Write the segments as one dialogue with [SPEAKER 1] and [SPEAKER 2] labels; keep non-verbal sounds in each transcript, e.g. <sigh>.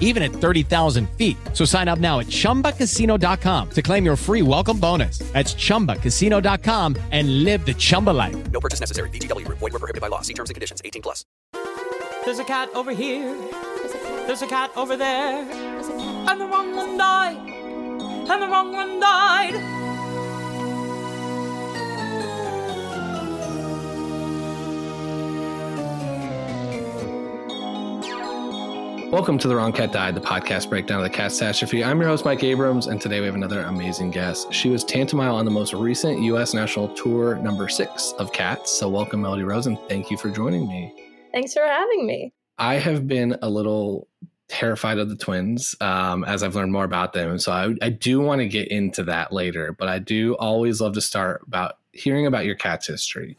[SPEAKER 1] even at 30,000 feet. So sign up now at chumbacasino.com to claim your free welcome bonus. That's chumbacasino.com and live the Chumba life.
[SPEAKER 2] No purchase necessary. VGW Group. Void were prohibited by law. See terms and conditions. 18 plus.
[SPEAKER 3] There's a cat over here. There's a cat over there. And the wrong one died. And the wrong one died.
[SPEAKER 4] Welcome to The Wrong Cat Died, the podcast breakdown of the cat's catastrophe. I'm your host, Mike Abrams, and today we have another amazing guest. She was tantomile on the most recent U.S. national tour, number six of Cats. So, welcome, Melody Rose. Thank you for joining me.
[SPEAKER 5] Thanks for having me.
[SPEAKER 4] I have been a little terrified of the twins um, as I've learned more about them. So, I, I do want to get into that later, but I do always love to start about hearing about your cat's history.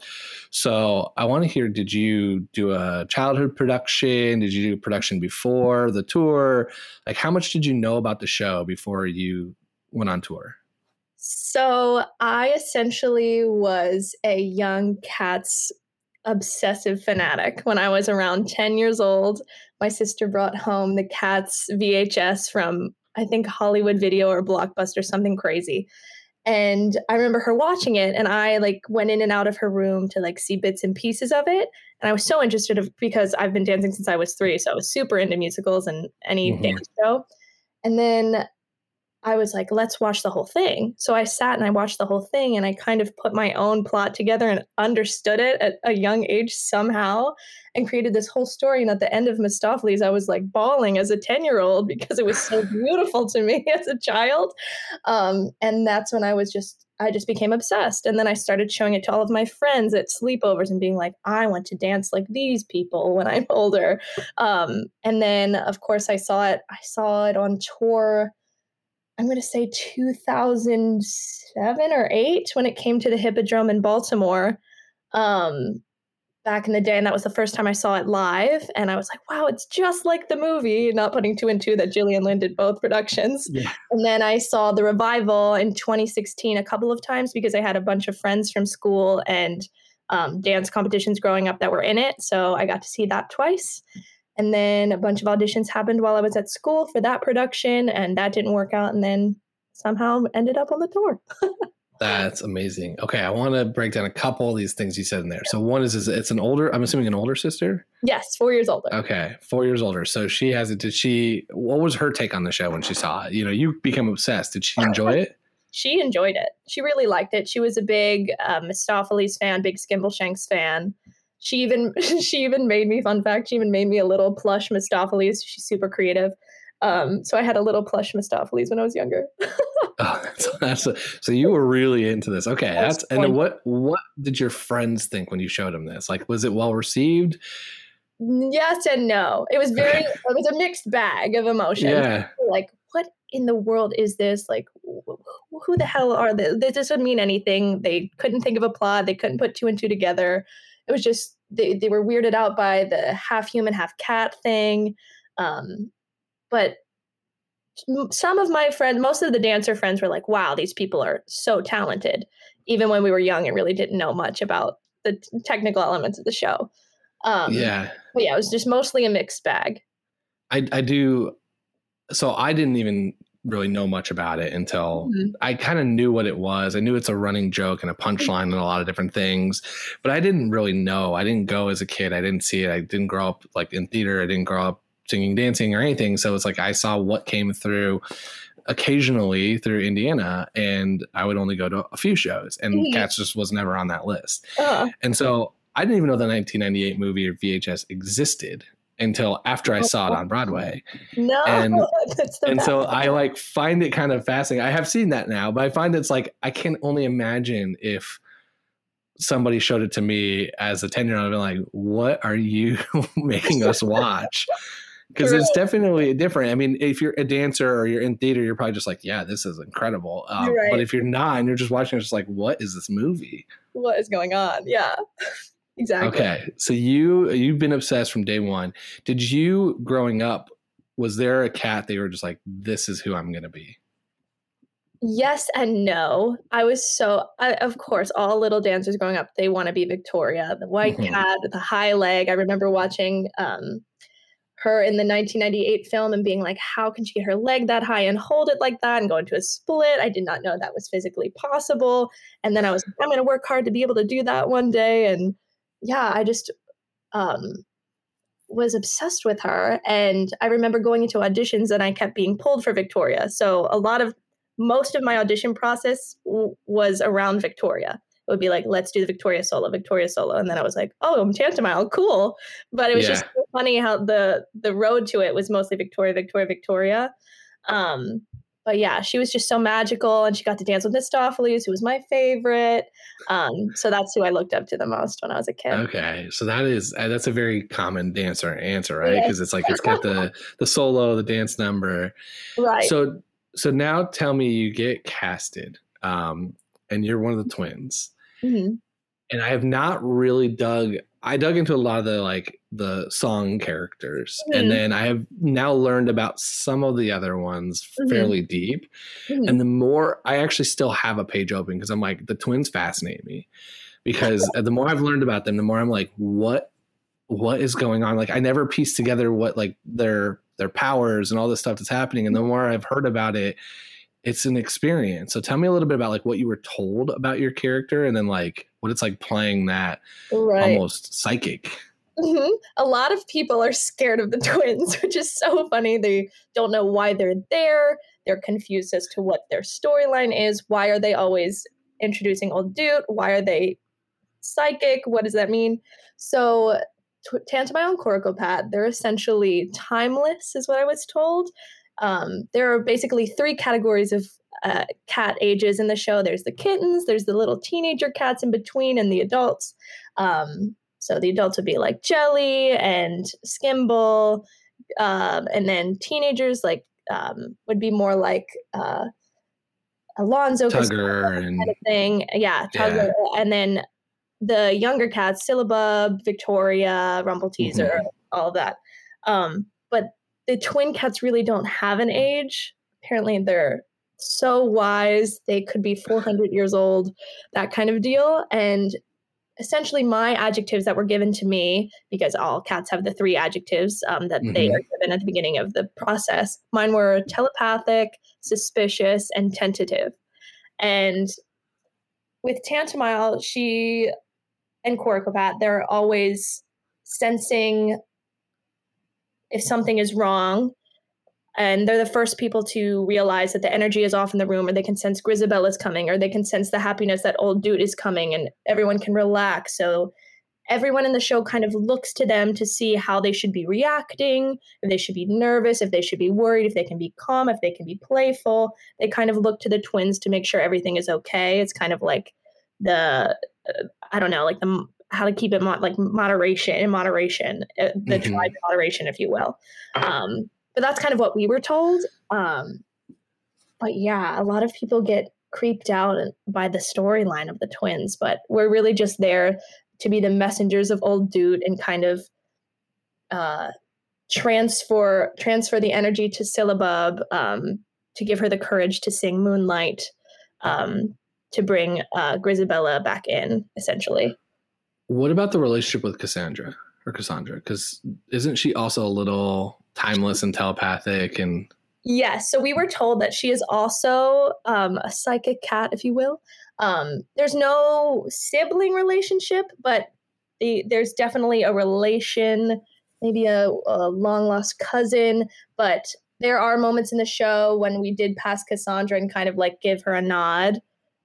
[SPEAKER 4] So I want to hear did you do a childhood production? Did you do production before the tour? Like how much did you know about the show before you went on tour?
[SPEAKER 5] So I essentially was a young cats obsessive fanatic when I was around 10 years old. My sister brought home the cats VHS from I think Hollywood Video or Blockbuster, something crazy and i remember her watching it and i like went in and out of her room to like see bits and pieces of it and i was so interested of, because i've been dancing since i was three so i was super into musicals and any mm-hmm. dance show and then I was like, let's watch the whole thing. So I sat and I watched the whole thing and I kind of put my own plot together and understood it at a young age somehow and created this whole story. And at the end of Mistoffelees, I was like bawling as a 10 year old because it was so <laughs> beautiful to me as a child. Um, and that's when I was just, I just became obsessed. And then I started showing it to all of my friends at sleepovers and being like, I want to dance like these people when I'm older. Um, and then, of course, I saw it, I saw it on tour I'm going to say 2007 or 8 when it came to the Hippodrome in Baltimore um, back in the day. And that was the first time I saw it live. And I was like, wow, it's just like the movie, not putting two and two that Gillian Lynne did both productions. Yeah. And then I saw the revival in 2016 a couple of times because I had a bunch of friends from school and um, dance competitions growing up that were in it. So I got to see that twice. And then a bunch of auditions happened while I was at school for that production, and that didn't work out. And then somehow ended up on the tour. <laughs>
[SPEAKER 4] That's amazing. Okay, I want to break down a couple of these things you said in there. So one is, is it's an older, I'm assuming an older sister.
[SPEAKER 5] Yes, four years older.
[SPEAKER 4] Okay, four years older. So she has it. Did she? What was her take on the show when she saw it? You know, you became obsessed. Did she enjoy it? <laughs>
[SPEAKER 5] she enjoyed it. She really liked it. She was a big uh, Mistoffelees fan, big Skimbleshanks fan she even <laughs> she even made me fun fact she even made me a little plush Mistoffelees. She's super creative. Um, so I had a little plush Mistoffelees when I was younger. <laughs>
[SPEAKER 4] oh, that's, that's a, so you were really into this. Okay, that's, that's and what what did your friends think when you showed them this? Like, was it well received?
[SPEAKER 5] Yes and no. It was very. it was a mixed bag of emotions. Yeah. Like, what in the world is this? Like, who the hell are they? This doesn't mean anything. They couldn't think of a plot. They couldn't put two and two together it was just they, they were weirded out by the half human half cat thing. Um, but some of my friends most of the dancer friends were like wow these people are so talented even when we were young and really didn't know much about the technical elements of the show. Um,
[SPEAKER 4] yeah.
[SPEAKER 5] but yeah it was just mostly a mixed bag.
[SPEAKER 4] I i do so i didn't even really know much about it until mm-hmm. I kind of knew what it was. I knew it's a running joke and a punchline and a lot of different things, but I didn't really know. I didn't go as a kid. I didn't see it. I didn't grow up like in theater. I didn't grow up singing, dancing, or anything. So it's like I saw what came through occasionally through Indiana, and I would only go to a few shows, and
[SPEAKER 5] Mhm.
[SPEAKER 4] Cats just was never on that list.
[SPEAKER 5] Uh,
[SPEAKER 4] And so I didn't even know the 1998 movie or VHS existed until after I saw it on Broadway.
[SPEAKER 5] no,
[SPEAKER 4] And- <laughs> and so I like find it kind of fascinating. I have seen that now, but I find it's like I can only imagine if somebody showed it to me as a 10 year old, I'd be like, what are you <laughs> making us watch? <laughs> Because it's definitely different. I mean, if you're a dancer or you're in theater, you're probably just like, yeah, this is incredible. Um,
[SPEAKER 5] right.
[SPEAKER 4] But if you're not and you're just watching, it's just like, what is this movie?
[SPEAKER 5] what is going on? Yeah, exactly.
[SPEAKER 4] Okay, so you you've been obsessed from day one. Did you growing up? Was there a cat that you were just like, this is who I'm gonna be?
[SPEAKER 5] Yes and no. I was so, I, of course, all little dancers growing up, they want to be Victoria, the white
[SPEAKER 4] Mhm.
[SPEAKER 5] cat, the high leg. I remember watching um, her in the 1998 film and being like, how can she get her leg that high and hold it like that and go into a split? I did not know that was physically possible. And then I was like, I'm going to work hard to be able to do that one day. And yeah, I just um, was obsessed with her. And I remember going into auditions and I kept being pulled for Victoria. So a lot of most of my audition process w- was around Victoria. It would be like, let's do the Victoria solo, Victoria solo, and then I was like, oh, I'm Tantomile, cool. But it was just so funny how the the road to it was mostly Victoria, Victoria, Victoria. Um, but yeah, she was just so magical, and she got to dance with Mistoffelees, who was my favorite. Um, so that's who I looked up to the most when I was a kid.
[SPEAKER 4] Okay, so that is uh, that's a very common dancer answer, right?
[SPEAKER 5] Yes.
[SPEAKER 4] Because it's like it's got the <laughs> the solo, the dance number.
[SPEAKER 5] Right.
[SPEAKER 4] So so now tell me, you get casted, um, and you're one of the twins.
[SPEAKER 5] Mhm.
[SPEAKER 4] and I have not really dug. I dug into a lot of the like the song characters,
[SPEAKER 5] Mhm.
[SPEAKER 4] and then I have now learned about some of the other ones
[SPEAKER 5] Mhm.
[SPEAKER 4] fairly deep.
[SPEAKER 5] Mhm.
[SPEAKER 4] And the more I actually still have a page open because I'm like the twins fascinate me because <laughs> the more I've learned about them, the more I'm like, what what is going on? Like I never pieced together what like their their powers and all this stuff that's happening. And the more I've heard about it, it's an experience. So tell me a little bit about like what you were told about your character and then like what it's like playing that
[SPEAKER 5] right.
[SPEAKER 4] almost psychic.
[SPEAKER 5] Mhm. A lot of people are scared of the <laughs> twins, which is so funny. They don't know why they're there. They're confused as to what their storyline is. Why are they always introducing old dude? Why are they psychic? What does that mean? So, t- and Coricopat, they're essentially timeless, is what I was told. Um, there are basically three categories of uh, cat ages in the show. There's the kittens, there's the little teenager cats in between, and the adults. Um, so the adults would be like Jelly and Skimble, um, and then teenagers like um, would be more like uh, Alonzo,
[SPEAKER 4] Tugger and
[SPEAKER 5] kind of thing. Yeah,
[SPEAKER 4] Yeah.
[SPEAKER 5] And then the younger cats, Syllabub, Victoria, Rumpleteazer, all of that. Um, the twin cats really don't have an age. Apparently, they're so wise. They could be 400 years old, that kind of deal. And essentially, my adjectives that were given to me, because all cats have the three adjectives um, that they
[SPEAKER 4] Mhm.
[SPEAKER 5] are given at the beginning of the process, mine were telepathic, suspicious, and tentative. And with Tantomile, she and Coricopat, they're always sensing if something is wrong. And they're the first people to realize that the energy is off in the room, or they can sense Grizabella is coming, or they can sense the happiness that old dude is coming, and everyone can relax. So everyone in the show kind of looks to them to see how they should be reacting, if they should be nervous, if they should be worried, if they can be calm, if they can be playful. They kind of look to the twins to make sure everything is okay. It's kind of like the uh, I don't know, like the how to keep it mo- like moderation in moderation, uh, the
[SPEAKER 4] Mhm.
[SPEAKER 5] tribe moderation, if you will. Um, but that's kind of what we were told. Um, but yeah, a lot of people get creeped out by the storyline of the twins, but we're really just there to be the messengers of old dude and kind of uh, transfer transfer the energy to Syllabub um, to give her the courage to sing Moonlight um, to bring uh, Grizabella back in, essentially.
[SPEAKER 4] What about the relationship with Cassandra or Cassandra? Because isn't she also a little timeless and telepathic and
[SPEAKER 5] Yes. So we were told that she is also um, a psychic cat, if you will. Um, there's no sibling relationship, but the, there's definitely a relation maybe a, a long lost cousin. But there are moments in the show when we did pass Cassandra and kind of like give her a nod,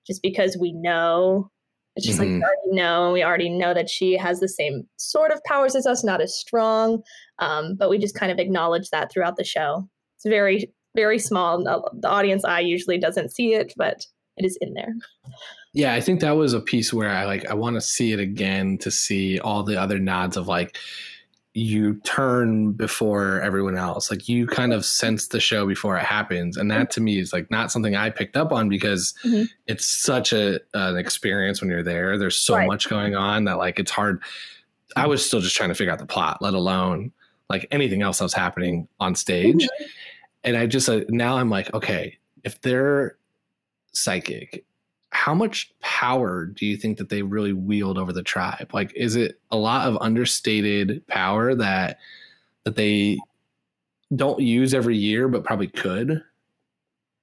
[SPEAKER 5] just because we know. It's just
[SPEAKER 4] Mhm.
[SPEAKER 5] like we already know. We already know that she has the same sort of powers as us, not as strong. Um, but we just kind of acknowledge that throughout the show. It's very, very small. The the audience eye usually doesn't see it, but it is in there.
[SPEAKER 4] Yeah, I think that was a piece where I like I want to see it again to see all the other nods of like you turn before everyone else. Like you kind of sense the show before it happens. And that to me is like not something I picked up on because
[SPEAKER 5] Mhm.
[SPEAKER 4] it's such a an experience when you're there. There's so
[SPEAKER 5] Right.
[SPEAKER 4] much going on that like it's hard. I was still just trying to figure out the plot, let alone like anything else that was happening on stage. And I just uh, now I'm like, okay, if they're psychic, how much power do you think that they really wield over the tribe? Like, is it a lot of understated power that that they don't use every year, but probably could?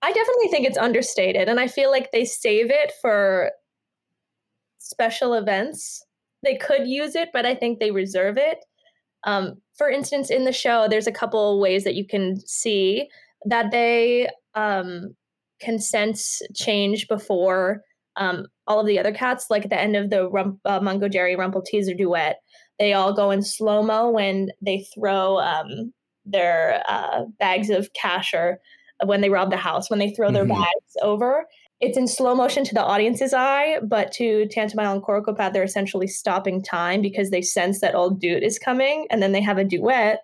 [SPEAKER 5] I definitely think it's understated, and I feel like they save it for special events. They could use it, but I think they reserve it. Um, for instance, in the show, there's a couple ways that you can see that they um, can sense change before um, all of the other cats. Like at the end of the Rump- uh, Mungojerrie Rumple teaser duet, they all go in slow mo when they throw um, their uh, bags of cash or when they rob the house, when they throw their
[SPEAKER 4] Mhm.
[SPEAKER 5] bags over. It's in slow motion to the audience's eye, but to Tantomile and Coricopat, they're essentially stopping time because they sense that old dude is coming, and then they have a duet,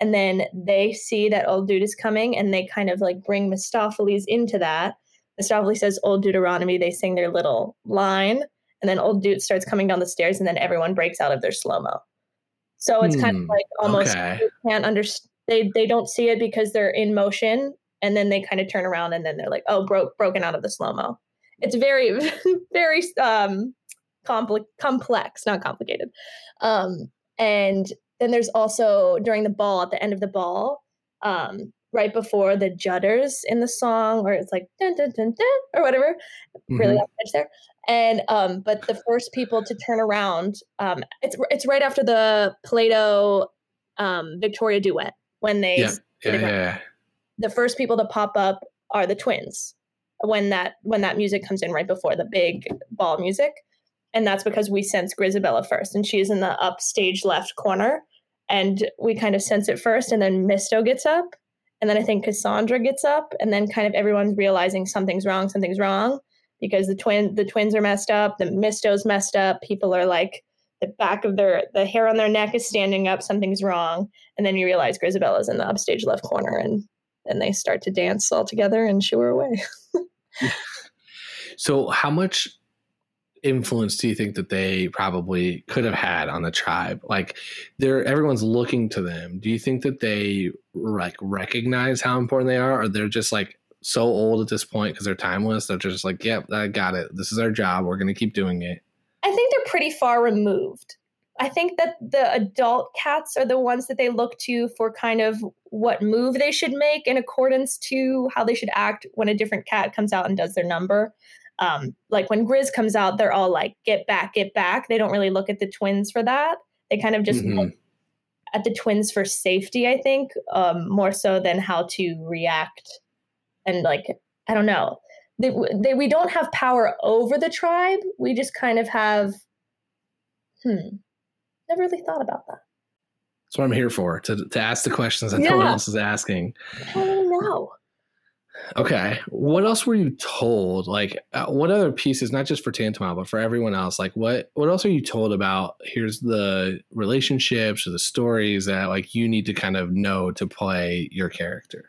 [SPEAKER 5] and then they see that old dude is coming, and they kind of like bring Mistoffelees into that. Mistoffelees says old Deuteronomy, they sing their little line, and then old dude starts coming down the stairs, and then everyone breaks out of their slow mo. So it's kind of
[SPEAKER 4] Hmm,
[SPEAKER 5] like almost
[SPEAKER 4] okay.
[SPEAKER 5] can't understand. They they don't see it because they're in motion, and then they kind of turn around, and then they're like, "Oh, broke broken out of the slow mo." It's very <laughs> very um compli- complex, not complicated. Um, and then there's also during the ball at the end of the ball, um, right before the judders in the song, where it's like dun dun dun dun or whatever really
[SPEAKER 4] Mhm.
[SPEAKER 5] off edge there. And um, but the first people to turn around, um, it's it's right after the Plato um, Victoria duet when they
[SPEAKER 4] Yeah, yeah, yeah, yeah.
[SPEAKER 5] the first people to pop up are the twins when that when that music comes in right before the big ball music and that's because we sense grizabella first and she's in the upstage left corner and we kind of sense it first and then misto gets up and then i think cassandra gets up and then kind of everyone's realizing something's wrong something's wrong because the twin the twins are messed up the misto's messed up people are like the back of their the hair on their neck is standing up something's wrong and then you realize grizabella's in the upstage left corner and and they start to dance all together and shoo her away. <laughs>
[SPEAKER 4] So, how much influence do you think that they probably could have had on the tribe? Like, they're everyone's looking to them. Do you think that they like recognize how important they are, or they're just like so old at this point because they're timeless? They're just like, "Yep, I got it. This is our job. We're going to keep doing it."
[SPEAKER 5] I think they're pretty far removed. I think that the adult cats are the ones that they look to for kind of what move they should make in accordance to how they should act when a different cat comes out and does their number. Um, like when Grizz comes out, they're all like, get back, get back. They don't really look at the twins for that. They kind of just
[SPEAKER 4] Mhm.
[SPEAKER 5] look at the twins for safety, I think, um, more so than how to react. And like, I don't know. They, they, we don't have power over the tribe. We just kind of have, hmm, never really thought about that.
[SPEAKER 4] That's what I'm here for to to ask the questions that no one else is asking.
[SPEAKER 5] I don't know.
[SPEAKER 4] Okay. What else were you told? Like, uh, what other pieces, not just for Tantomile, but for everyone else? Like, what what else are you told about? Here's the relationships or the stories that like you need to kind of know to play your character.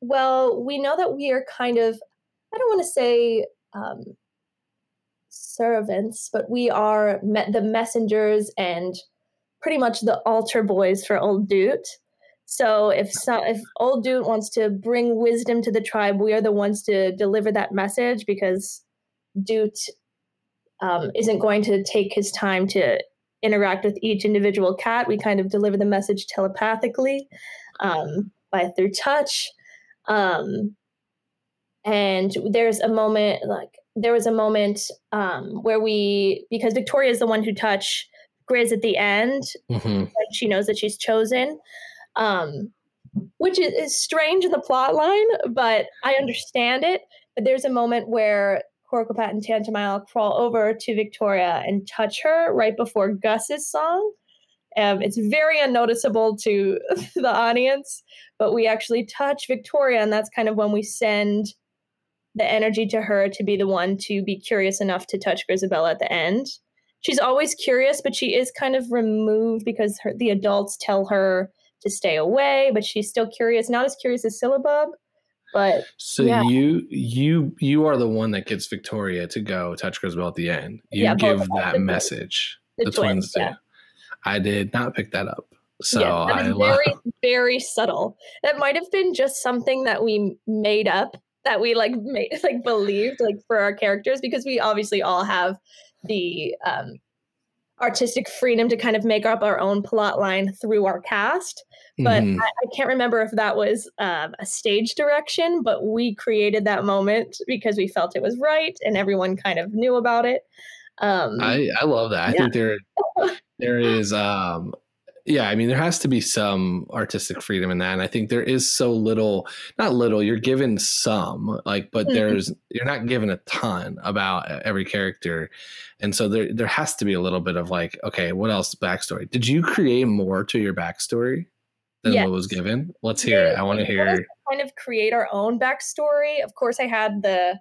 [SPEAKER 5] Well, we know that we are kind of, I don't want to say um, servants, but we are me- the messengers and pretty much the altar boys for Old Doot. So if some, if Old Doot wants to bring wisdom to the tribe, we are the ones to deliver that message because Doot um, isn't going to take his time to interact with each individual cat. We kind of deliver the message telepathically um, by through touch. Um, and there's a moment like there was a moment um, where we because Victoria is the one who touch Grizz at the end
[SPEAKER 4] hmm
[SPEAKER 5] when she knows that she's chosen. Um, which is, is strange in the plot line, but I understand it. But there's a moment where Coricopat and Tantomile crawl over to Victoria and touch her right before Gus's song. Um, it's very unnoticeable to <laughs> the audience, but we actually touch Victoria, and that's kind of when we send the energy to her to be the one to be curious enough to touch Grizabella at the end. She's always curious, but she is kind of removed because her, the adults tell her to stay away, but she's still curious. Not as curious as Syllabub, but
[SPEAKER 4] So
[SPEAKER 5] Yeah.
[SPEAKER 4] you you you are the one that gets Victoria to go touch Grizabella at the end. You
[SPEAKER 5] Yeah,
[SPEAKER 4] give that
[SPEAKER 5] the-
[SPEAKER 4] message.
[SPEAKER 5] the,
[SPEAKER 4] The, twins, do.
[SPEAKER 5] yeah.
[SPEAKER 4] I did not pick that up. So
[SPEAKER 5] yeah,
[SPEAKER 4] I
[SPEAKER 5] is
[SPEAKER 4] love.
[SPEAKER 5] very, very subtle. That might have been just something that we made up, that we like made <laughs> like believed like for our characters, because we obviously all have the um, artistic freedom to kind of make up our own plot line through our cast. But
[SPEAKER 4] Mhm.
[SPEAKER 5] I, I can't remember if that was um, a stage direction, but we created that moment because we felt it was right, and everyone kind of knew about it. Um,
[SPEAKER 4] I I love that. I
[SPEAKER 5] Yeah.
[SPEAKER 4] think there <laughs> there is um yeah, I mean there has to be some artistic freedom in that. And I think there is so little not little, you're given some, like but
[SPEAKER 5] Mhm.
[SPEAKER 4] there's you're not given a ton about every character. And so there there has to be a little bit of like, okay, what else backstory? Did you create more to your backstory than what was given? Let's hear it. I want to hear
[SPEAKER 5] kind of create our own backstory. Of course, I had the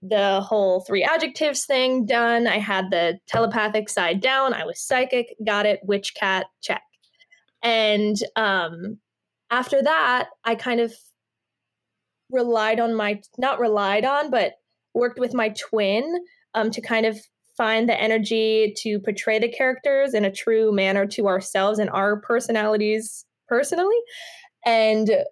[SPEAKER 5] the whole three adjectives thing done. I had the telepathic side down. I was psychic. Got it. Witch cat check. And um, after that, I kind of relied on my not relied on, but worked with my twin um, to kind of find the energy to portray the characters in a true manner to ourselves and our personalities personally. And it,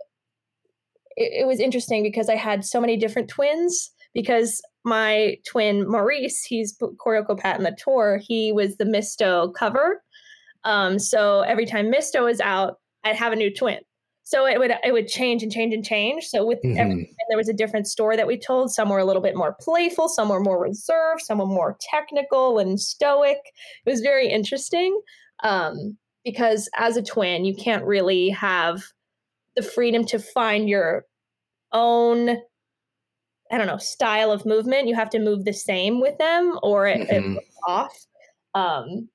[SPEAKER 5] it was interesting because I had so many different twins. Because my twin Maurice, he's Coricopat in the tour, he was the Misto cover. Um, so every time Misto was out, I'd have a new twin. So it would it would change and change and change. So with every
[SPEAKER 4] Mhm.
[SPEAKER 5] and there was a different story that we told. Some were a little bit more playful, some were more reserved, some were more technical and stoic. It was very interesting um, because as a twin, you can't really have the freedom to find your own, I don't know, style of movement. You have to move the same with them or it, it
[SPEAKER 4] Mhm.
[SPEAKER 5] looks off. Um,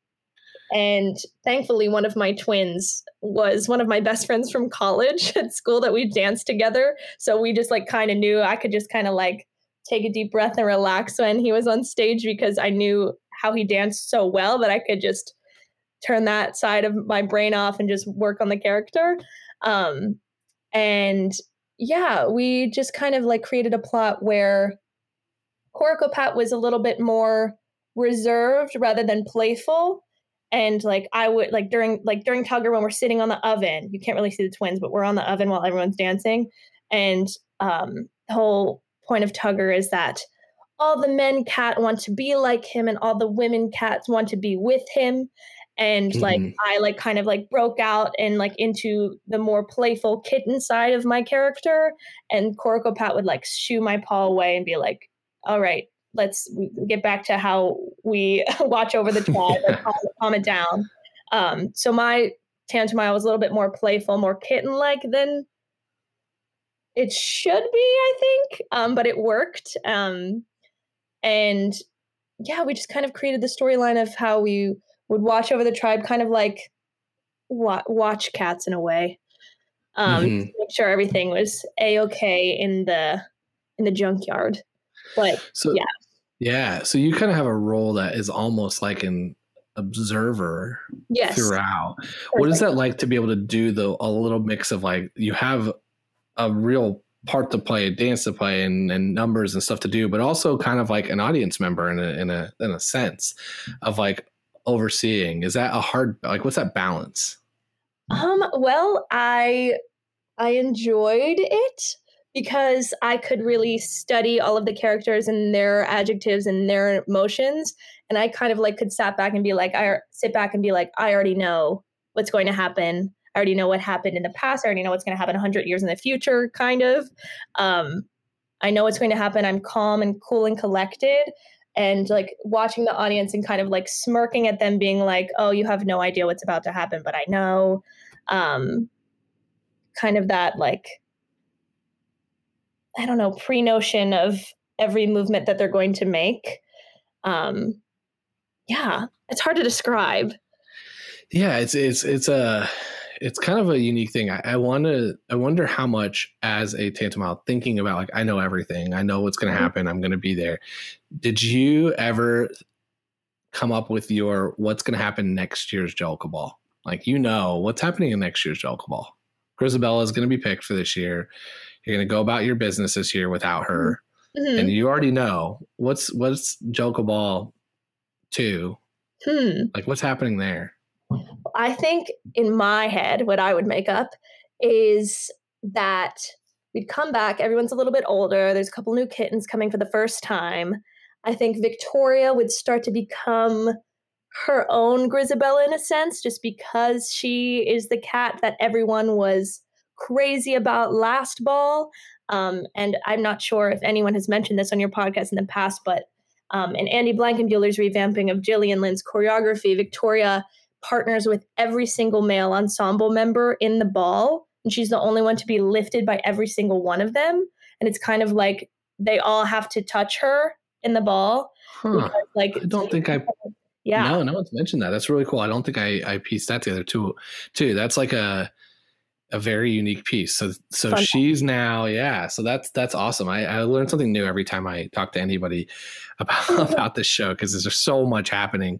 [SPEAKER 5] and thankfully, one of my twins was one of my best friends from college <laughs> at school that we danced together. So we just like kind of knew I could just kind of like take a deep breath and relax when he was on stage because I knew how he danced so well that I could just turn that side of my brain off and just work on the character. Um, and yeah, we just kind of like created a plot where Coricopat was a little bit more reserved rather than playful. And like I would like during like during Tugger when we're sitting on the oven, you can't really see the twins, but we're on the oven while everyone's dancing. And um, the whole point of Tugger is that all the men cat want to be like him, and all the women cats want to be with him. And like
[SPEAKER 4] Mhm.
[SPEAKER 5] I like kind of like broke out and like into the more playful kitten side of my character. And Coricopat would like shoo my paw away and be like, "All right, let's get back to how we <laughs> watch over the tribe <laughs> and calm, calm it down." Um, so my Tantomile was a little bit more playful, more kitten-like than it should be, I think. Um, but it worked. Um, and yeah, we just kind of created the storyline of how we would watch over the tribe, kind of like wa- watch cats in a way. Um,
[SPEAKER 4] Mhm.
[SPEAKER 5] to make sure everything was a okay in the in the junkyard. But
[SPEAKER 4] So
[SPEAKER 5] Yeah.
[SPEAKER 4] yeah, so you kind of have a role that is almost like an observer
[SPEAKER 5] yes,
[SPEAKER 4] throughout. What is that like to be able to do the a little mix of like you have a real part to play, a dance to play, and, and numbers and stuff to do, but also kind of like an audience member in a in a in a sense of like overseeing. Is that a hard like what's that balance?
[SPEAKER 5] Um, well, I I enjoyed it because I could really study all of the characters and their adjectives and their emotions, and I kind of like could sat back and be like, I sit back and be like, I already know what's going to happen. I already know what happened in the past. I already know what's going to happen 100 years in the future, kind of. Um, I know what's going to happen. I'm calm and cool and collected. and like watching the audience and kind of like smirking at them being like oh you have no idea what's about to happen but i know um kind of that like i don't know pre-notion of every movement that they're going to make um yeah it's hard to describe
[SPEAKER 4] Yeah, it's it's it's a it's kind of a unique thing. I, I want to I wonder how much as a Tantomile thinking about like I know everything, I know what's going to
[SPEAKER 5] Mhm.
[SPEAKER 4] happen, I'm going to be there. Did you ever come up with your what's going to happen next year's Jellicle Ball? Like you know what's happening in next year's Jellicle Ball. Grizabella is going to be picked for this year. You're going to go about your business this year without her,
[SPEAKER 5] Mhm.
[SPEAKER 4] and you already know what's what's Jellicle Ball two.
[SPEAKER 5] hmm
[SPEAKER 4] Like what's happening there?
[SPEAKER 5] I think in my head, what I would make up is that we'd come back, everyone's a little bit older, there's a couple new kittens coming for the first time. I think Victoria would start to become her own Grizabella in a sense, just because she is the cat that everyone was crazy about last ball. Um, and I'm not sure if anyone has mentioned this on your podcast in the past, but um, in Andy Blankenbuehler's revamping of Gillian Lynne's choreography, Victoria partners with every single male ensemble member in the ball and she's the only one to be lifted by every single one of them and it's kind of like they all have to touch her in the ball
[SPEAKER 4] Huh.
[SPEAKER 5] because, like
[SPEAKER 4] I don't think I
[SPEAKER 5] yeah
[SPEAKER 4] No, no one's mentioned that. That's really cool. I don't think I, I pieced that together too. Too. That's like a a very unique piece. So so
[SPEAKER 5] Fun.
[SPEAKER 4] she's now yeah. So that's that's awesome. I, I learn something new every time I talk to anybody <laughs> about mm-hmm. about this show because there's so much happening.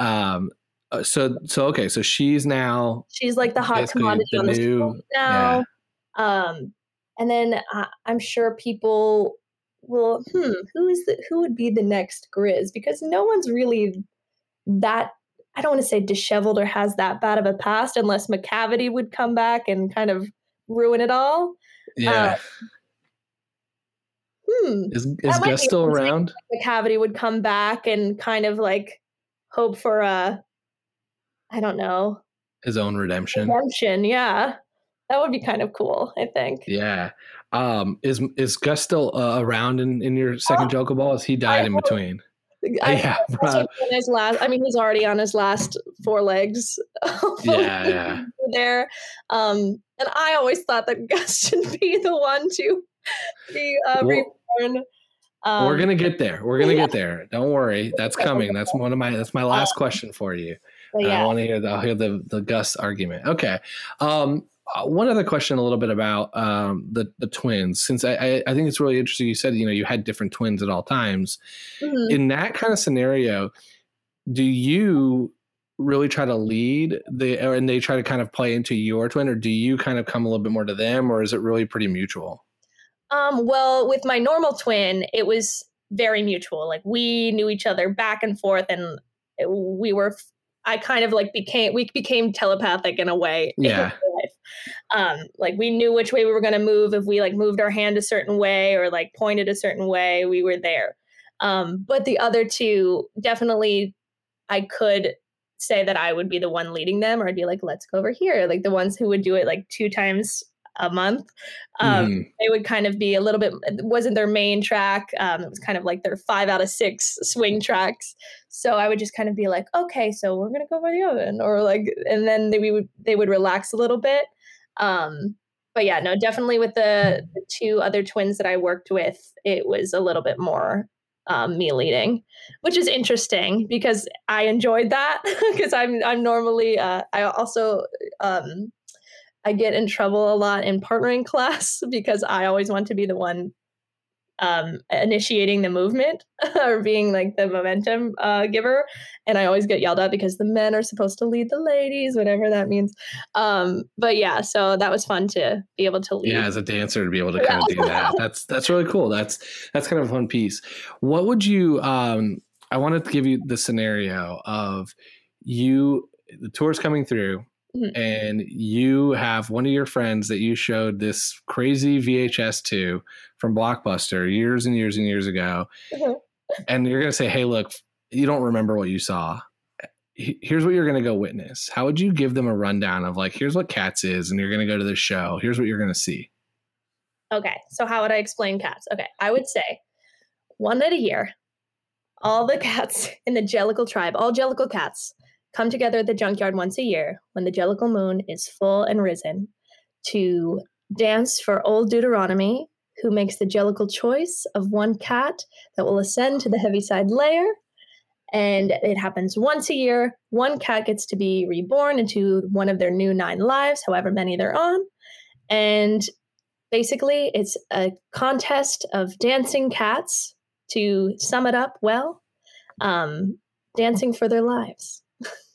[SPEAKER 4] Um. uh, So so okay. So she's now
[SPEAKER 5] she's like the hot commodity
[SPEAKER 4] the
[SPEAKER 5] on the
[SPEAKER 4] new-
[SPEAKER 5] now um and then uh, i'm sure people will hmm who is the who would be the next grizz because no one's really that i don't want to say disheveled or has that bad of a past unless macavity would come back and kind of ruin it all
[SPEAKER 4] yeah.
[SPEAKER 5] hmm
[SPEAKER 4] is is Gus still around?
[SPEAKER 5] macavity would come back and kind of like hope for a i don't know
[SPEAKER 4] His own redemption.
[SPEAKER 5] redemption yeah that would be kind of cool i think
[SPEAKER 4] Yeah. Um. Is is Gus still uh, around in in your second Joker ball? Is he died in between?
[SPEAKER 5] I,
[SPEAKER 4] yeah. <laughs> Bro.
[SPEAKER 5] his last, I mean, he's already on his last four legs. <laughs>
[SPEAKER 4] Yeah. Yeah. <laughs>
[SPEAKER 5] there. Um, and I always thought that Gus should be the one to be uh,
[SPEAKER 4] Well-
[SPEAKER 5] reborn. Um,
[SPEAKER 4] We're gonna get there. We're gonna
[SPEAKER 5] yeah.
[SPEAKER 4] get there. Don't worry. That's <laughs> coming. That's one of my. That's my last question for you.
[SPEAKER 5] but
[SPEAKER 4] I want to hear the I'll hear the the Gus argument. Okay. Um. uh, One other question, a little bit about um the the twins, since I I, I think it's really interesting. You said you know you had different twins at all times.
[SPEAKER 5] Mhm.
[SPEAKER 4] In that kind of scenario, do you really try to lead the or- and they try to kind of play into your twin, or do you kind of come a little bit more to them, or is it really pretty mutual?
[SPEAKER 5] Um, well, with my normal twin, it was very mutual. Like we knew each other back and forth, and we were. I kind of like became we became telepathic in a way.
[SPEAKER 4] Yeah.
[SPEAKER 5] Um, like we knew which way we were going to move. If we like moved our hand a certain way or like pointed a certain way, we were there. Um, but the other two, definitely, I could say that I would be the one leading them, or I'd be like, let's go over here. Like the ones who would do it like two times a month. Um,
[SPEAKER 4] Mhm.
[SPEAKER 5] they would kind of be a little bit wasn't their main track um, it was kind of like their five out of six swing tracks so i would just kind of be like okay so we're gonna go over the oven or like and then they we would they would relax a little bit um but yeah no definitely with the, the two other twins that i worked with it was a little bit more um, me leading, which is interesting because I enjoyed that <laughs> because I'm I'm normally uh, I also um, I get in trouble a lot in partnering <laughs> class because I always want to be the one um, initiating the movement <laughs> or being like the momentum uh, giver. And I always get yelled at because the men are supposed to lead the ladies, whatever that means. Um, but yeah, so that was fun to be able to lead.
[SPEAKER 4] Yeah, as a dancer to be able to kind of do that. That's that's really cool. That's that's kind of a fun piece. What would you um I wanted to give you the scenario of you the tour's coming through
[SPEAKER 5] Mhm.
[SPEAKER 4] and you have one of your friends that you showed this crazy VHS to from Blockbuster years and years and years ago,
[SPEAKER 5] Mhm.
[SPEAKER 4] and you're going to say, "Hey, look, you don't remember what you saw. Here's what you're going to go witness." How would you give them a rundown of like, "Here's what Cats is, and you're going to go to the show. Here's what you're going to see."
[SPEAKER 5] Okay, so how would I explain cats? Okay, I would say one night a year, all the <laughs> cats in the Jellicle tribe, all Jellicle cats, come together at the junkyard once a year when the Jellicle moon is full and risen to dance for old Deuteronomy, who makes the Jellicle choice of one cat that will ascend to the Heaviside layer. And it happens once a year. One cat gets to be reborn into one of their new nine lives, however many they're on. And basically it's a contest of dancing cats to sum it up well um, dancing for their lives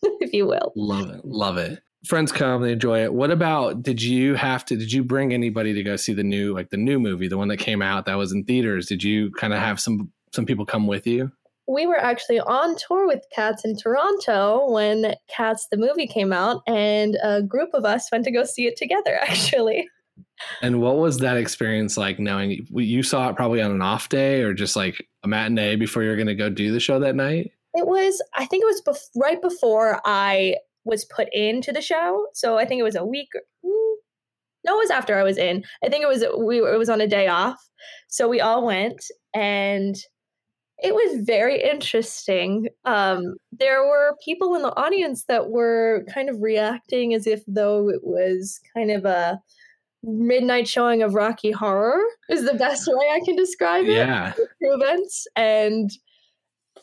[SPEAKER 5] <laughs> if you will
[SPEAKER 4] Love it. Love it. Friends come, they enjoy it. What about did you have to did you bring anybody to go see the new like the new movie, the one that came out that was in theaters? Did you kind of have some some people come with you?
[SPEAKER 5] we were actually on tour with cats in toronto when cats the movie came out and a group of us went to go see it together <laughs> actually
[SPEAKER 4] And what was that experience like knowing you saw it probably on an off day or just like a matinee before you're going to go do the show that night?
[SPEAKER 5] It was, I think it was bef- right before I was put into the show. So I think it was a week. or- mm, No, it was after I was in. I think it was we it was on a day off. So we all went and it was very interesting. Um, there were people in the audience that were kind of reacting as if though it was kind of a midnight showing of Rocky Horror is the best way I can describe it
[SPEAKER 4] Yeah.
[SPEAKER 5] events and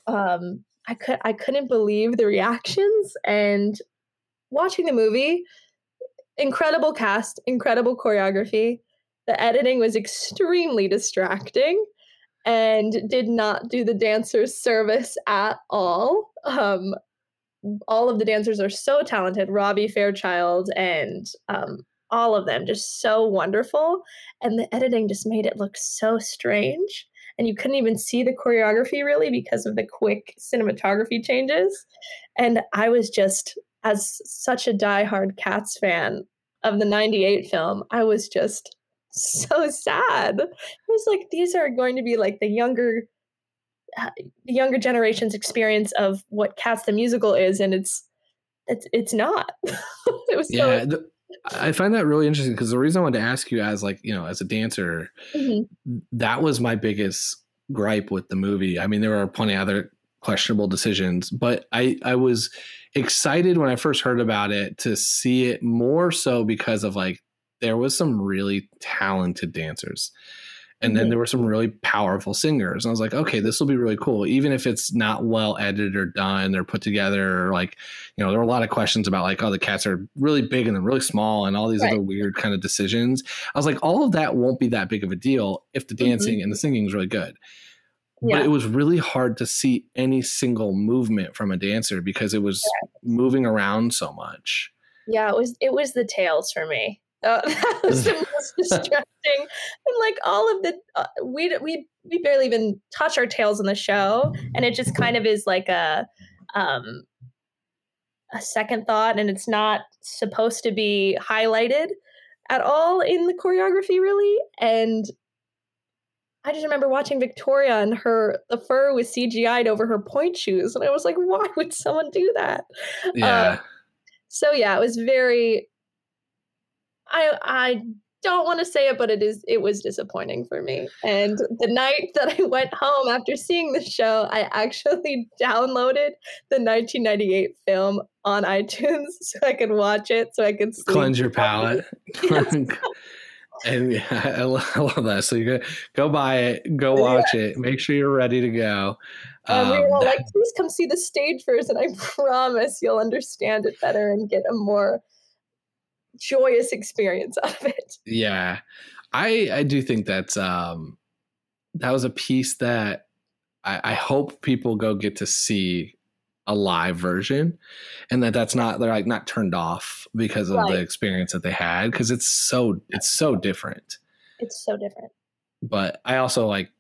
[SPEAKER 5] um i could i couldn't believe the reactions and watching the movie incredible cast incredible choreography. The editing was extremely distracting and did not do the dancers service at all. Um all of the dancers are so talented robbie fairchild and um all of them just so wonderful and the editing just made it look so strange and you couldn't even see the choreography really because of the quick cinematography changes and i was just as such a diehard cats fan of the 98 film i was just so sad I was like these are going to be like the younger uh, the younger generation's experience of what cats the musical is and it's it's it's not <laughs> it was so
[SPEAKER 4] Yeah. I find that really interesting because the reason I wanted to ask you as like, you know, as a dancer,
[SPEAKER 5] Mhm.
[SPEAKER 4] that was my biggest gripe with the movie. I mean, there were plenty of other questionable decisions, but I I was excited when I first heard about it to see it more so because of like there was some really talented dancers. And then
[SPEAKER 5] Mhm.
[SPEAKER 4] there were some really powerful singers. And I was like, okay, this will be really cool. Even if it's not well edited or done or put together, or like, you know, there were a lot of questions about like, oh, the cats are really big and they're really small and all these
[SPEAKER 5] Right.
[SPEAKER 4] other weird kind of decisions. I was like, all of that won't be that big of a deal if the dancing and the singing is really good.
[SPEAKER 5] Yeah.
[SPEAKER 4] But it was really hard to see any single movement from a dancer because it was moving around so much.
[SPEAKER 5] Yeah, it was it was the tails for me. Uh, <laughs> that was <laughs> the most <laughs> distracting. And like all of the uh, we we we barely even touch our tails in the show, and it just kind of is like a um a second thought, and it's not supposed to be highlighted at all in the choreography, really. And I just remember watching Victoria and her the fur was CGI'd over her point shoes, and I was like, why would someone do that?
[SPEAKER 4] Yeah.
[SPEAKER 5] so yeah, it was very. I I don't want to say it, but it is it was disappointing for me. And the night that I went home after seeing the show, I actually <laughs> downloaded the 1998 film on iTunes <laughs> so I could watch it, so I could.
[SPEAKER 4] Cleanse your palate. <laughs> And yeah, I lo- I love that. So you go go buy it, go watch it, make sure you're ready to go.
[SPEAKER 5] And we
[SPEAKER 4] Um,
[SPEAKER 5] were all like, please come see the stage first, and I promise you'll understand it better and get a more joyous experience out of it.
[SPEAKER 4] yeah, I I do think that's um that was a piece that I, I hope people go get to see a live version, and that that's not they're like not turned off because of the experience that they had because it's so it's so different.
[SPEAKER 5] It's so different.
[SPEAKER 4] but I also like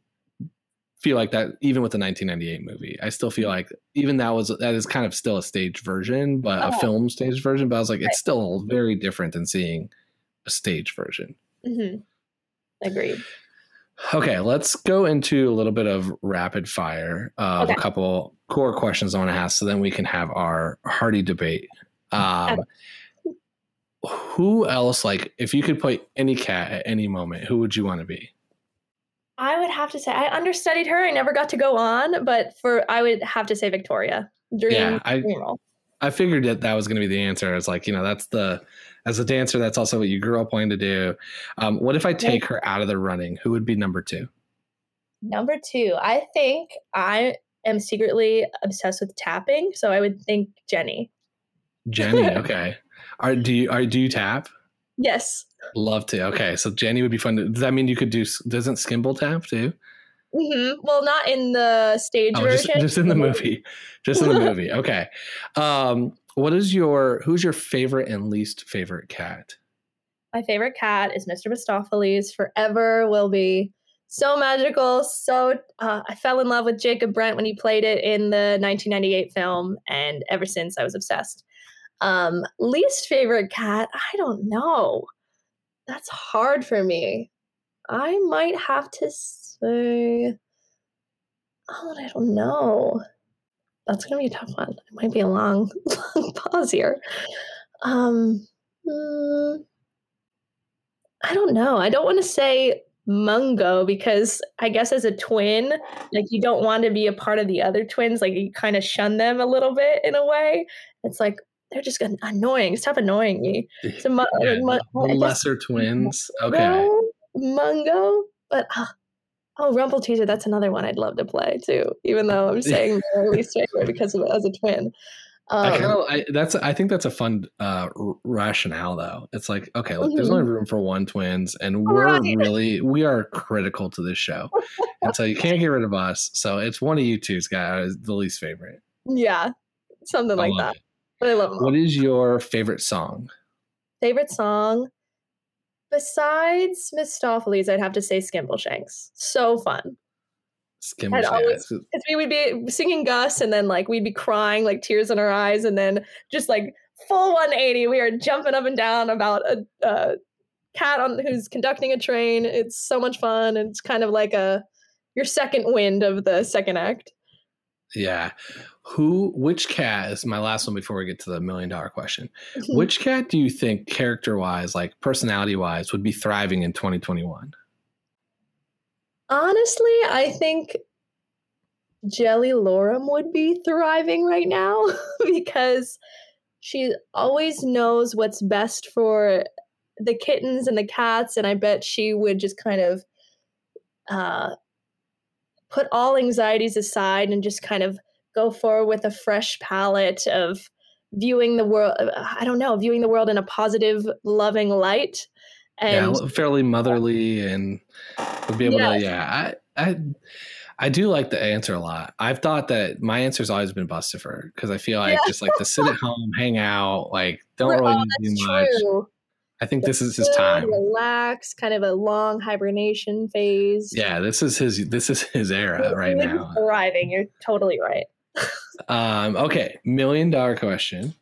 [SPEAKER 4] feel like that even with the 1998 movie, I still feel like even that was that is kind of still a stage version, but a
[SPEAKER 5] Oh.
[SPEAKER 4] film stage version. But I was like,
[SPEAKER 5] Right.
[SPEAKER 4] it's still very different than seeing a stage version.
[SPEAKER 5] hmm Agreed.
[SPEAKER 4] Okay, let's go into a little bit of rapid fire of
[SPEAKER 5] Okay.
[SPEAKER 4] a couple core questions I want to ask, so then we can have our hearty debate. Um, who else, like, if you could play any cat at any moment, who would you want to be?
[SPEAKER 5] I would have to say I understudied her. I never got to go on, but for I would have to say Victoria. Dream,
[SPEAKER 4] Yeah, I-
[SPEAKER 5] dream role.
[SPEAKER 4] I figured that that was going to be the answer. It's like, you know, that's the, as a dancer, that's also what you grew up wanting to do. Um, what if I take her out of the running? Who would be number two?
[SPEAKER 5] Number two, I think I am secretly obsessed with tapping, so I would think Jenny.
[SPEAKER 4] Jenny. <laughs> Okay. Are do you are do you tap?
[SPEAKER 5] Yes.
[SPEAKER 4] Love to. Okay, so Jenny would be fun. To, does that mean you could do? Doesn't Skimble tap too?
[SPEAKER 5] hmm Well, not in the stage
[SPEAKER 4] Oh, just,
[SPEAKER 5] version.
[SPEAKER 4] just in the movie. Just in the <laughs> movie. Okay. Um, what is your who's your favorite and least favorite cat?
[SPEAKER 5] My favorite cat is Mr. Mistoffelees. Forever will be so magical. So uh, I fell in love with Jacob Brent when he played it in the 1998 film, and ever since I was obsessed. Um, least favorite cat? I don't know. That's hard for me. I might have to say. Oh, I don't know. That's gonna be a tough one. It might be a long, long <laughs> pause here. Um, mm, I don't know. I don't want to say Mungo because I guess as a twin, like you don't want to be a part of the other twins. Like you kind of shun them a little bit in a way. It's like they're just an- annoying. Stop annoying me. So Mu- <laughs>
[SPEAKER 4] Yeah,
[SPEAKER 5] Mu-
[SPEAKER 4] the lesser twins. Okay.
[SPEAKER 5] Mungo, Mungo, but uh, oh, Rumpleteazer. That's another one I'd love to play too. Even though I'm <laughs> saying my least favorite because of it as a twin. Um,
[SPEAKER 4] I kind of I, that's I think that's a fun uh, r- rationale though. It's like okay, look, there's
[SPEAKER 5] Mhm.
[SPEAKER 4] only room for one twins, and we're
[SPEAKER 5] Right. <laughs>
[SPEAKER 4] really we are critical to this show, and so you can't get rid of us. So it's one of you two's is the least favorite.
[SPEAKER 5] yeah, something
[SPEAKER 4] I
[SPEAKER 5] like that.
[SPEAKER 4] it.
[SPEAKER 5] But I love them. all.
[SPEAKER 4] What is your favorite song?
[SPEAKER 5] favorite song besides Mistoffelees, I'd have to say Skimbleshanks. So fun.
[SPEAKER 4] Skimble
[SPEAKER 5] I'd always
[SPEAKER 4] Jazz.
[SPEAKER 5] because we would be singing Gus, and then like we'd be crying like tears in our eyes, and then just like full 180, we are jumping up and down about a, a cat on who's conducting a train. It's so much fun, and it's kind of like a your second wind of the second act.
[SPEAKER 4] Yeah. Who? Which cat is my last one before we get to the million dollar question?
[SPEAKER 5] Mhm.
[SPEAKER 4] Which cat do you think, character wise, like personality wise, would be thriving in 2021?
[SPEAKER 5] Honestly, I think Jellylorum would be thriving right now <laughs> because she always knows what's best for the kittens and the cats, and I bet she would just kind of uh, put all anxieties aside and just kind of go forward with a fresh palette of viewing the world. Uh, I don't know, viewing the world in a positive, loving light. And
[SPEAKER 4] yeah, fairly motherly and would be able
[SPEAKER 5] Yes.
[SPEAKER 4] to. Yeah, I, I, I do like the answer a lot. I've thought that my answer's always been Bustopher because I feel like
[SPEAKER 5] Yeah.
[SPEAKER 4] just like to sit at home, hang out, like don't
[SPEAKER 5] We're-
[SPEAKER 4] really
[SPEAKER 5] oh,
[SPEAKER 4] need to
[SPEAKER 5] that's
[SPEAKER 4] do much.
[SPEAKER 5] true.
[SPEAKER 4] I think this is his time.
[SPEAKER 5] Relax, kind of a long hibernation phase.
[SPEAKER 4] Yeah, this is his. This is his era right now.
[SPEAKER 5] Thriving. You're totally right.
[SPEAKER 4] Um, okay, million dollar question.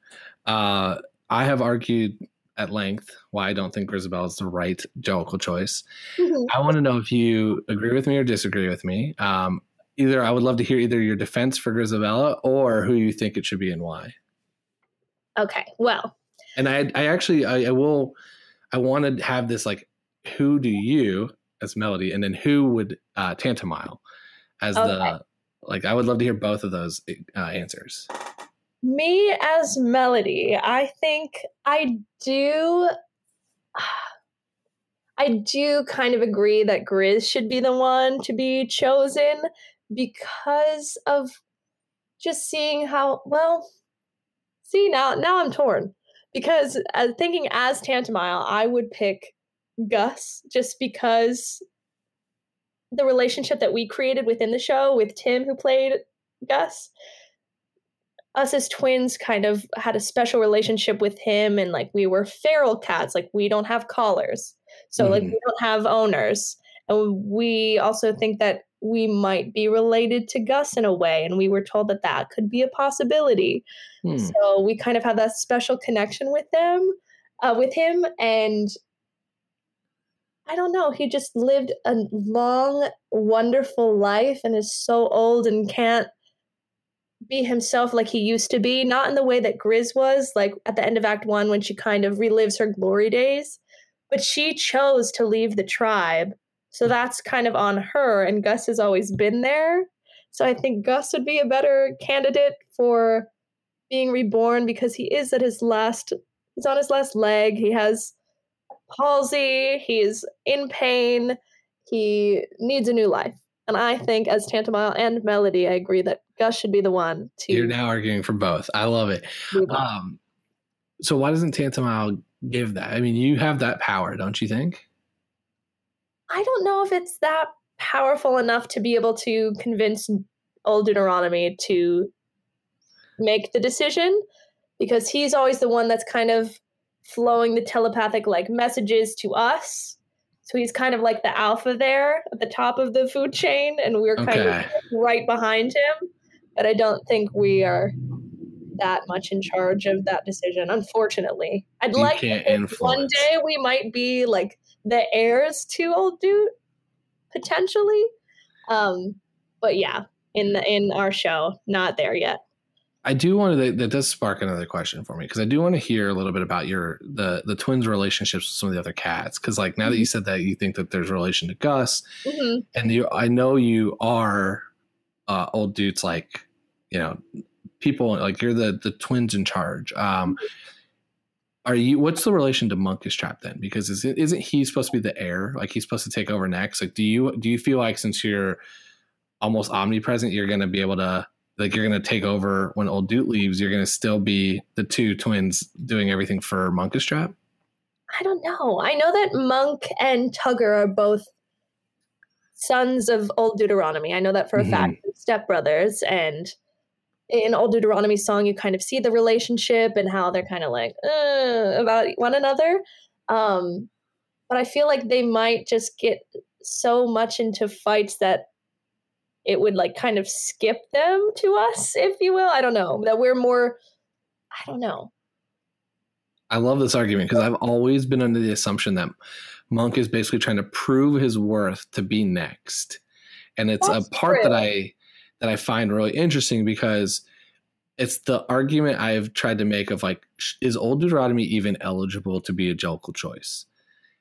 [SPEAKER 4] Uh, I have argued at length why I don't think Grizabella is the right Jellicle choice. I want to know if you agree with me or disagree with me. Um, either I would love to hear either your defense for Grizabella or who you think it should be and why.
[SPEAKER 5] Okay. Well,
[SPEAKER 4] And I, I actually, I, I will, I want to have this like, who do you as Melody, and then who would uh, Tantomile as
[SPEAKER 5] Okay.
[SPEAKER 4] the like? I would love to hear both of those uh, answers.
[SPEAKER 5] me as Melody, I think I do. I do kind of agree that Grizz should be the one to be chosen because of just seeing how well. See now, now I'm torn because uh, thinking as Tantomile, I would pick Gus just because the relationship that we created within the show with Tim, who played Gus, us as twins kind of had a special relationship with him, and like we were feral cats, like we don't have collars, so mm. like we don't have owners, and we also think that we might be related to Gus in a way, and we were told that that could be a possibility. Hmm. So we kind of have that special connection with them, uh, with him, and I don't know. He just lived a long, wonderful life, and is so old and can't be himself like he used to be. Not in the way that Grizz was, like at the end of Act One when she kind of relives her glory days, but she chose to leave the tribe so that's kind of on her, and Gus has always been there. So I think Gus would be a better candidate for being reborn because he is at his last, he's on his last leg. He has palsy, he's in pain, he needs a new life. And I think, as Tantomile and Melody, I agree that Gus should be the one to.
[SPEAKER 4] You're now arguing for both. I love it. Um, so why doesn't Tantomile give that? I mean, you have that power, don't you think?
[SPEAKER 5] I don't know if it's that powerful enough to be able to convince old Deuteronomy to make the decision because he's always the one that's kind of flowing the telepathic like messages to us. So he's kind of like the alpha there at the top of the food chain, and we're kind okay. of right behind him. But I don't think we are that much in charge of that decision, unfortunately. I'd you like one day we might be like the heirs to old dude potentially um but yeah in the in our show not there yet
[SPEAKER 4] I do want to that does spark another question for me because I do want to hear a little bit about your the the twins relationships with some of the other cats because like now mm-hmm. that you said that you think that there's a relation to Gus mm-hmm. and you I know you are uh, old dudes like you know people like you're the the twins in charge um mm-hmm are you what's the relation to Munkustrap then because is it, isn't he supposed to be the heir like he's supposed to take over next like do you do you feel like since you're almost omnipresent you're going to be able to like you're going to take over when old dude leaves you're going to still be the two twins doing everything for Munkustrap
[SPEAKER 5] i don't know i know that monk and tugger are both sons of old deuteronomy i know that for a mm-hmm. fact stepbrothers and in old Deuteronomy song, you kind of see the relationship and how they're kind of like uh, about one another. Um, but I feel like they might just get so much into fights that it would like kind of skip them to us, if you will. I don't know. That we're more, I don't know.
[SPEAKER 4] I love this argument because I've always been under the assumption that Monk is basically trying to prove his worth to be next. And it's That's a part true. that I that I find really interesting because it's the argument I've tried to make of like, is Old Deuteronomy even eligible to be a Jellicle choice?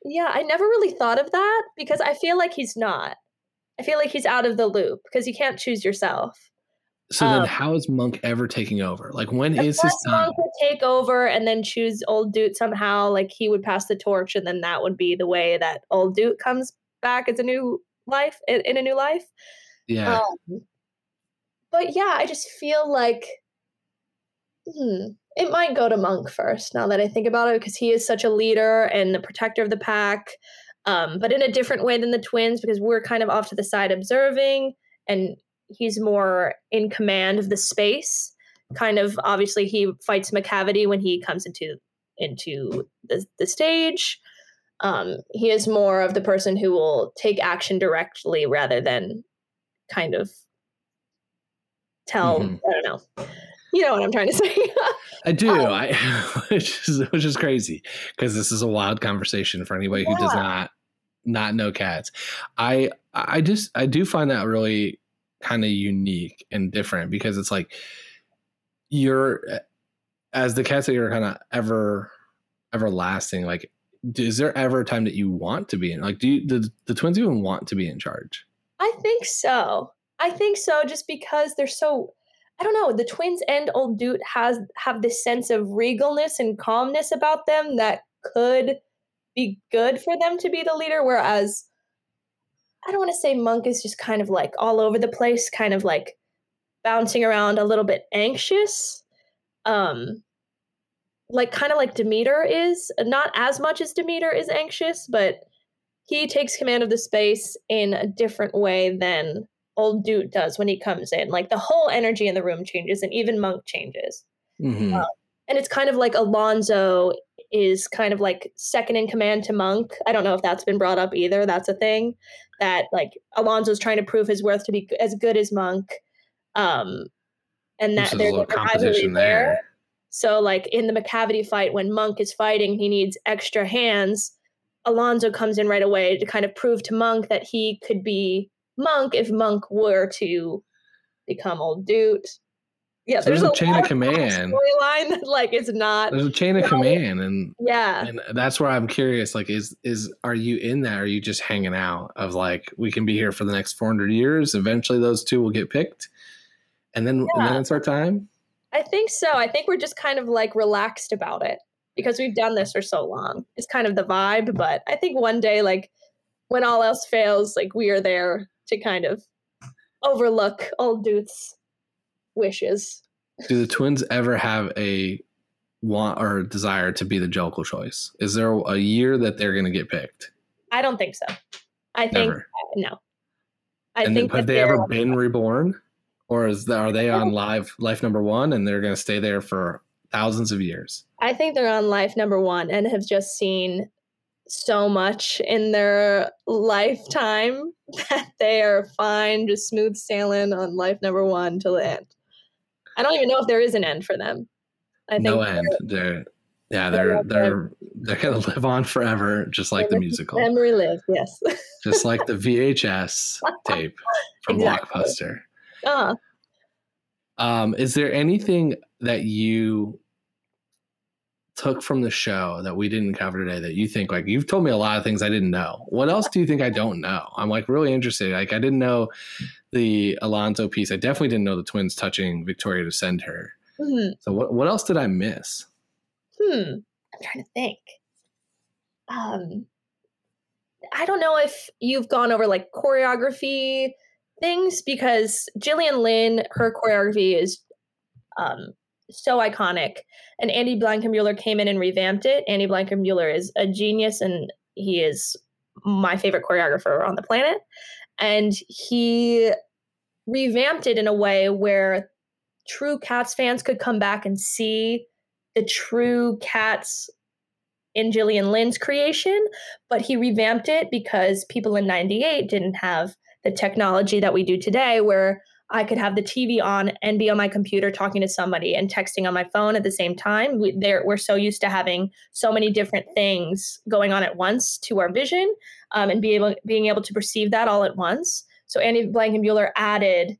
[SPEAKER 5] Yeah, I never really thought of that because I feel like he's not. I feel like he's out of the loop because you can't choose yourself.
[SPEAKER 4] So um, then, how is Monk ever taking over? Like, when is his time? Monk
[SPEAKER 5] would take over and then choose Old Dude somehow. Like, he would pass the torch, and then that would be the way that Old Dude comes back as a new life in, in a new life.
[SPEAKER 4] Yeah. Um,
[SPEAKER 5] but yeah, I just feel like hmm, it might go to Monk first now that I think about it because he is such a leader and the protector of the pack, um, but in a different way than the twins because we're kind of off to the side observing and he's more in command of the space. Kind of obviously he fights Macavity when he comes into into the, the stage. Um, he is more of the person who will take action directly rather than kind of tell mm-hmm. I don't know. You know what I'm trying to <laughs> say.
[SPEAKER 4] I do. Um, I <laughs> which is which is crazy because this is a wild conversation for anybody yeah. who does not not know cats. I I just I do find that really kind of unique and different because it's like you're as the cats that you're kind of ever everlasting like is there ever a time that you want to be in like do you the, the twins even want to be in charge
[SPEAKER 5] i think so I think so, just because they're so. I don't know. The twins and old dude has have this sense of regalness and calmness about them that could be good for them to be the leader. Whereas I don't want to say Monk is just kind of like all over the place, kind of like bouncing around a little bit anxious. Um like kind of like Demeter is, not as much as Demeter is anxious, but he takes command of the space in a different way than old dude does when he comes in. Like the whole energy in the room changes and even Monk changes.
[SPEAKER 4] Mhm.
[SPEAKER 5] Um, and it's kind of like Alonzo is kind of like second in command to Monk. I don't know if that's been brought up either. That's a thing that like Alonzo's trying to prove his worth to be as good as Monk. Um, and that
[SPEAKER 4] there's a
[SPEAKER 5] rivalry
[SPEAKER 4] competition there.
[SPEAKER 5] So like in the Macavity fight, when Monk is fighting, he needs extra hands. Alonzo comes in right away to kind of prove to Monk that he could be Monk if Monk were to become old dude. Yeah,
[SPEAKER 4] So there's a chain
[SPEAKER 5] lot
[SPEAKER 4] of command.
[SPEAKER 5] storyline that like it's not.
[SPEAKER 4] There's a chain of command, and
[SPEAKER 5] Yeah,
[SPEAKER 4] and that's where I'm curious. Like, is is are you in that? Or are you just hanging out? Of like, we can be here for the next 400 years. Eventually, those two will get picked, and then and then it's our time.
[SPEAKER 5] I think so. I think we're just kind of like relaxed about it because we've done this for so long. It's kind of the vibe, but I think one day, like when all else fails, like we are there to kind of overlook old dude's wishes.
[SPEAKER 4] Do the twins ever have a want or desire to be the Jellicle choice? Is there a year that they're going to get picked?
[SPEAKER 5] I don't think so. I think
[SPEAKER 4] Never.
[SPEAKER 5] no. I
[SPEAKER 4] and
[SPEAKER 5] think
[SPEAKER 4] have they ever been reborn, or is that, are they on mm-hmm. live life number one and they're going to stay there for thousands of years?
[SPEAKER 5] I think they're on life number one and have just seen so much in their lifetime <laughs> that they are fine, just smooth sailing on life number one till the end. I don't even know if there is an end for them. I think
[SPEAKER 4] no end. They're yeah,
[SPEAKER 5] they're
[SPEAKER 4] they're they're gonna <laughs> live on forever, just like the musical,
[SPEAKER 5] Memory lives, yes.
[SPEAKER 4] just like the <laughs> VHS tape from
[SPEAKER 5] Exactly.
[SPEAKER 4] Blockbuster.
[SPEAKER 5] uh,
[SPEAKER 4] Um, is there anything that you took from the show that we didn't cover today that you think like you've told me a lot of things I didn't know? What else do you think I don't know? I'm like really interested. Like I didn't know the Alonzo piece. I definitely didn't know the twins touching Victoria to send her.
[SPEAKER 5] hmm,
[SPEAKER 4] So what what else did I miss?
[SPEAKER 5] hmm, I'm trying to think. Um, I don't know if you've gone over like choreography things because Gillian Lynne, her choreography is um, so iconic. And Andy Blankenbuehler came in and revamped it. Andy Blankenbuehler is a genius and he is my favorite choreographer on the planet. And he revamped it in a way where true Cats fans could come back and see the true Cats in Gillian Lynne's creation, but he revamped it because people in 98 didn't have the technology that we do today where I could have the TV on and be on my computer talking to somebody and texting on my phone at the same time. We, we're so used to having so many different things going on at once to our vision um, and be able, being able to perceive that all at once. So Andy Blankenbuehler added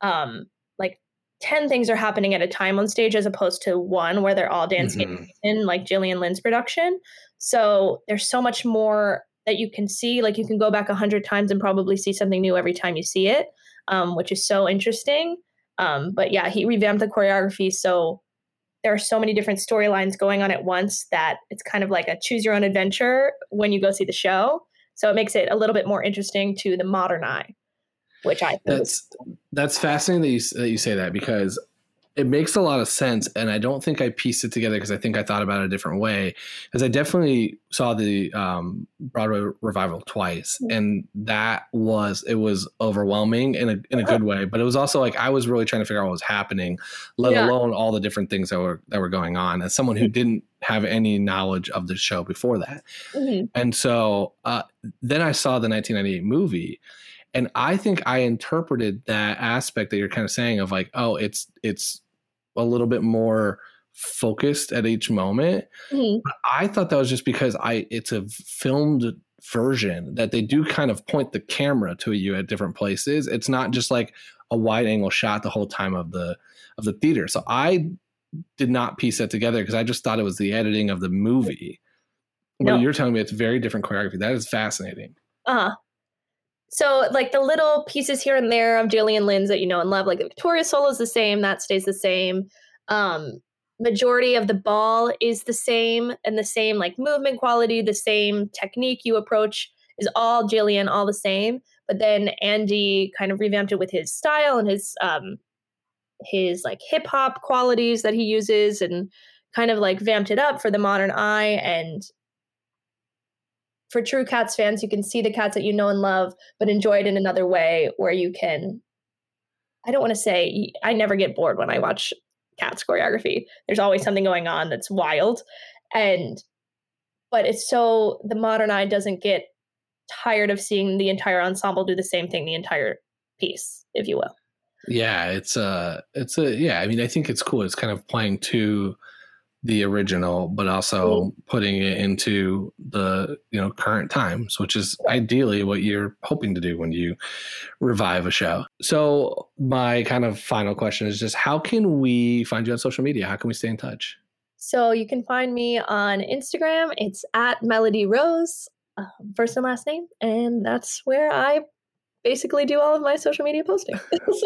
[SPEAKER 5] um, like 10 things are happening at a time on stage as opposed to one where they're all dancing
[SPEAKER 4] Mhm.
[SPEAKER 5] in like Gillian Lynne's production. So there's so much more that you can see. Like you can go back a hundred times and probably see something new every time you see it, um, which is so interesting. Um, but yeah, he revamped the choreography. So there are so many different storylines going on at once that it's kind of like a choose your own adventure when you go see the show. So it makes it a little bit more interesting to the modern eye, which I think
[SPEAKER 4] That's that's fascinating that you that you say that because it makes a lot of sense, and I don't think I pieced it together because I think I thought about it a different way. Because I definitely saw the um, Broadway revival twice, and that was it was overwhelming in a in a good way, but it was also like I was really trying to figure out what was happening, let
[SPEAKER 5] Yeah.
[SPEAKER 4] alone all the different things that were that were going on. As someone who didn't have any knowledge of the show before that,
[SPEAKER 5] Mhm.
[SPEAKER 4] and so uh, then I saw the 1998 movie, and I think I interpreted that aspect that you're kind of saying of like, oh, it's it's a little bit more focused at each moment.
[SPEAKER 5] Mhm.
[SPEAKER 4] But I thought that was just because I it's a filmed version that they do kind of point the camera to you at different places. It's not just like a wide angle shot the whole time of the of the theater. So I did not piece that together because I just thought it was the editing of the movie. But
[SPEAKER 5] No.
[SPEAKER 4] you're telling me it's very different choreography. That is fascinating.
[SPEAKER 5] Uh-huh. So like the little pieces here and there of Gillian Lynne's that you know and love, like the Victoria solo is the same, that stays the same. Um, majority of the ball is the same and the same like movement quality, the same technique you approach is all Gillian, all the same. But then Andy kind of revamped it with his style and his um his like hip hop qualities that he uses and kind of like vamped it up for the modern eye and for true cats fans you can see the cats that you know and love but enjoy it in another way where you can i don't want to say i never get bored when i watch cats choreography. There's always something going on that's wild and but it's so the modern eye doesn't get tired of seeing the entire ensemble do the same thing the entire piece if you will.
[SPEAKER 4] Yeah it's a it's a yeah i mean i think it's cool. It's kind of playing to the original, but also putting it into the you know current times, which is ideally what you're hoping to do when you revive a show. So my kind of final question is just how can we find you on social media? How can we stay in touch?
[SPEAKER 5] So you can find me on Instagram. It's at Melody Rose, uh, first and last name, and that's where I basically do all of my social media posting.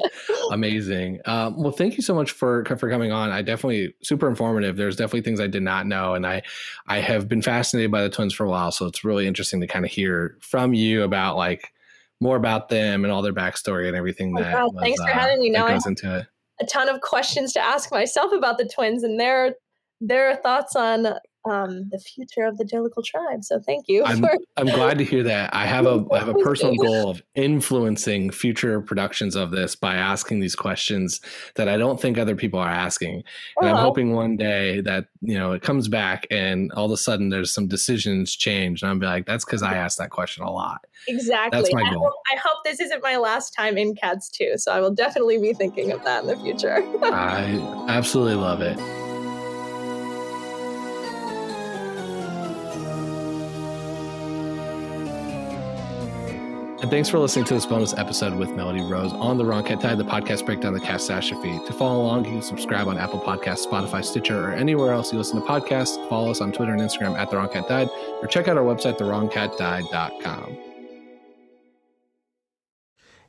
[SPEAKER 5] <laughs>
[SPEAKER 4] Amazing. Um, well, thank you so much for for coming on. I definitely super informative. There's definitely things I did not know, and I I have been fascinated by the twins for a while. So it's really interesting to kind of hear from you about like more about them and all their backstory and everything
[SPEAKER 5] oh,
[SPEAKER 4] that.
[SPEAKER 5] God,
[SPEAKER 4] was,
[SPEAKER 5] thanks for
[SPEAKER 4] uh,
[SPEAKER 5] having me. Now
[SPEAKER 4] goes
[SPEAKER 5] have
[SPEAKER 4] into it.
[SPEAKER 5] a ton of questions to ask myself about the twins and their their thoughts on um, the future of the Jellicle tribe. So thank you.
[SPEAKER 4] I'm,
[SPEAKER 5] for-
[SPEAKER 4] I'm glad to hear that. I have a I have a <laughs> personal goal of influencing future productions of this by asking these questions that I don't think other people are asking. And I'm
[SPEAKER 5] Oh.
[SPEAKER 4] hoping one day that you know it comes back and all of a sudden there's some decisions change, and I'm be like, that's because I asked that question a lot.
[SPEAKER 5] Exactly.
[SPEAKER 4] That's my
[SPEAKER 5] I
[SPEAKER 4] goal.
[SPEAKER 5] hope, I hope this isn't my last time in Cats too. So I will definitely be thinking of that in the future.
[SPEAKER 4] I absolutely love it. And thanks for listening to this bonus episode with Melody Rose on the Wrong Cat Died, the podcast breakdown the catastrophe. To follow along, you can subscribe on Apple Podcasts, Spotify, Stitcher, or anywhere else you listen to podcasts. Follow us on Twitter and Instagram at the Wrong Cat Died, or check out our website, thewrongcatdied.com.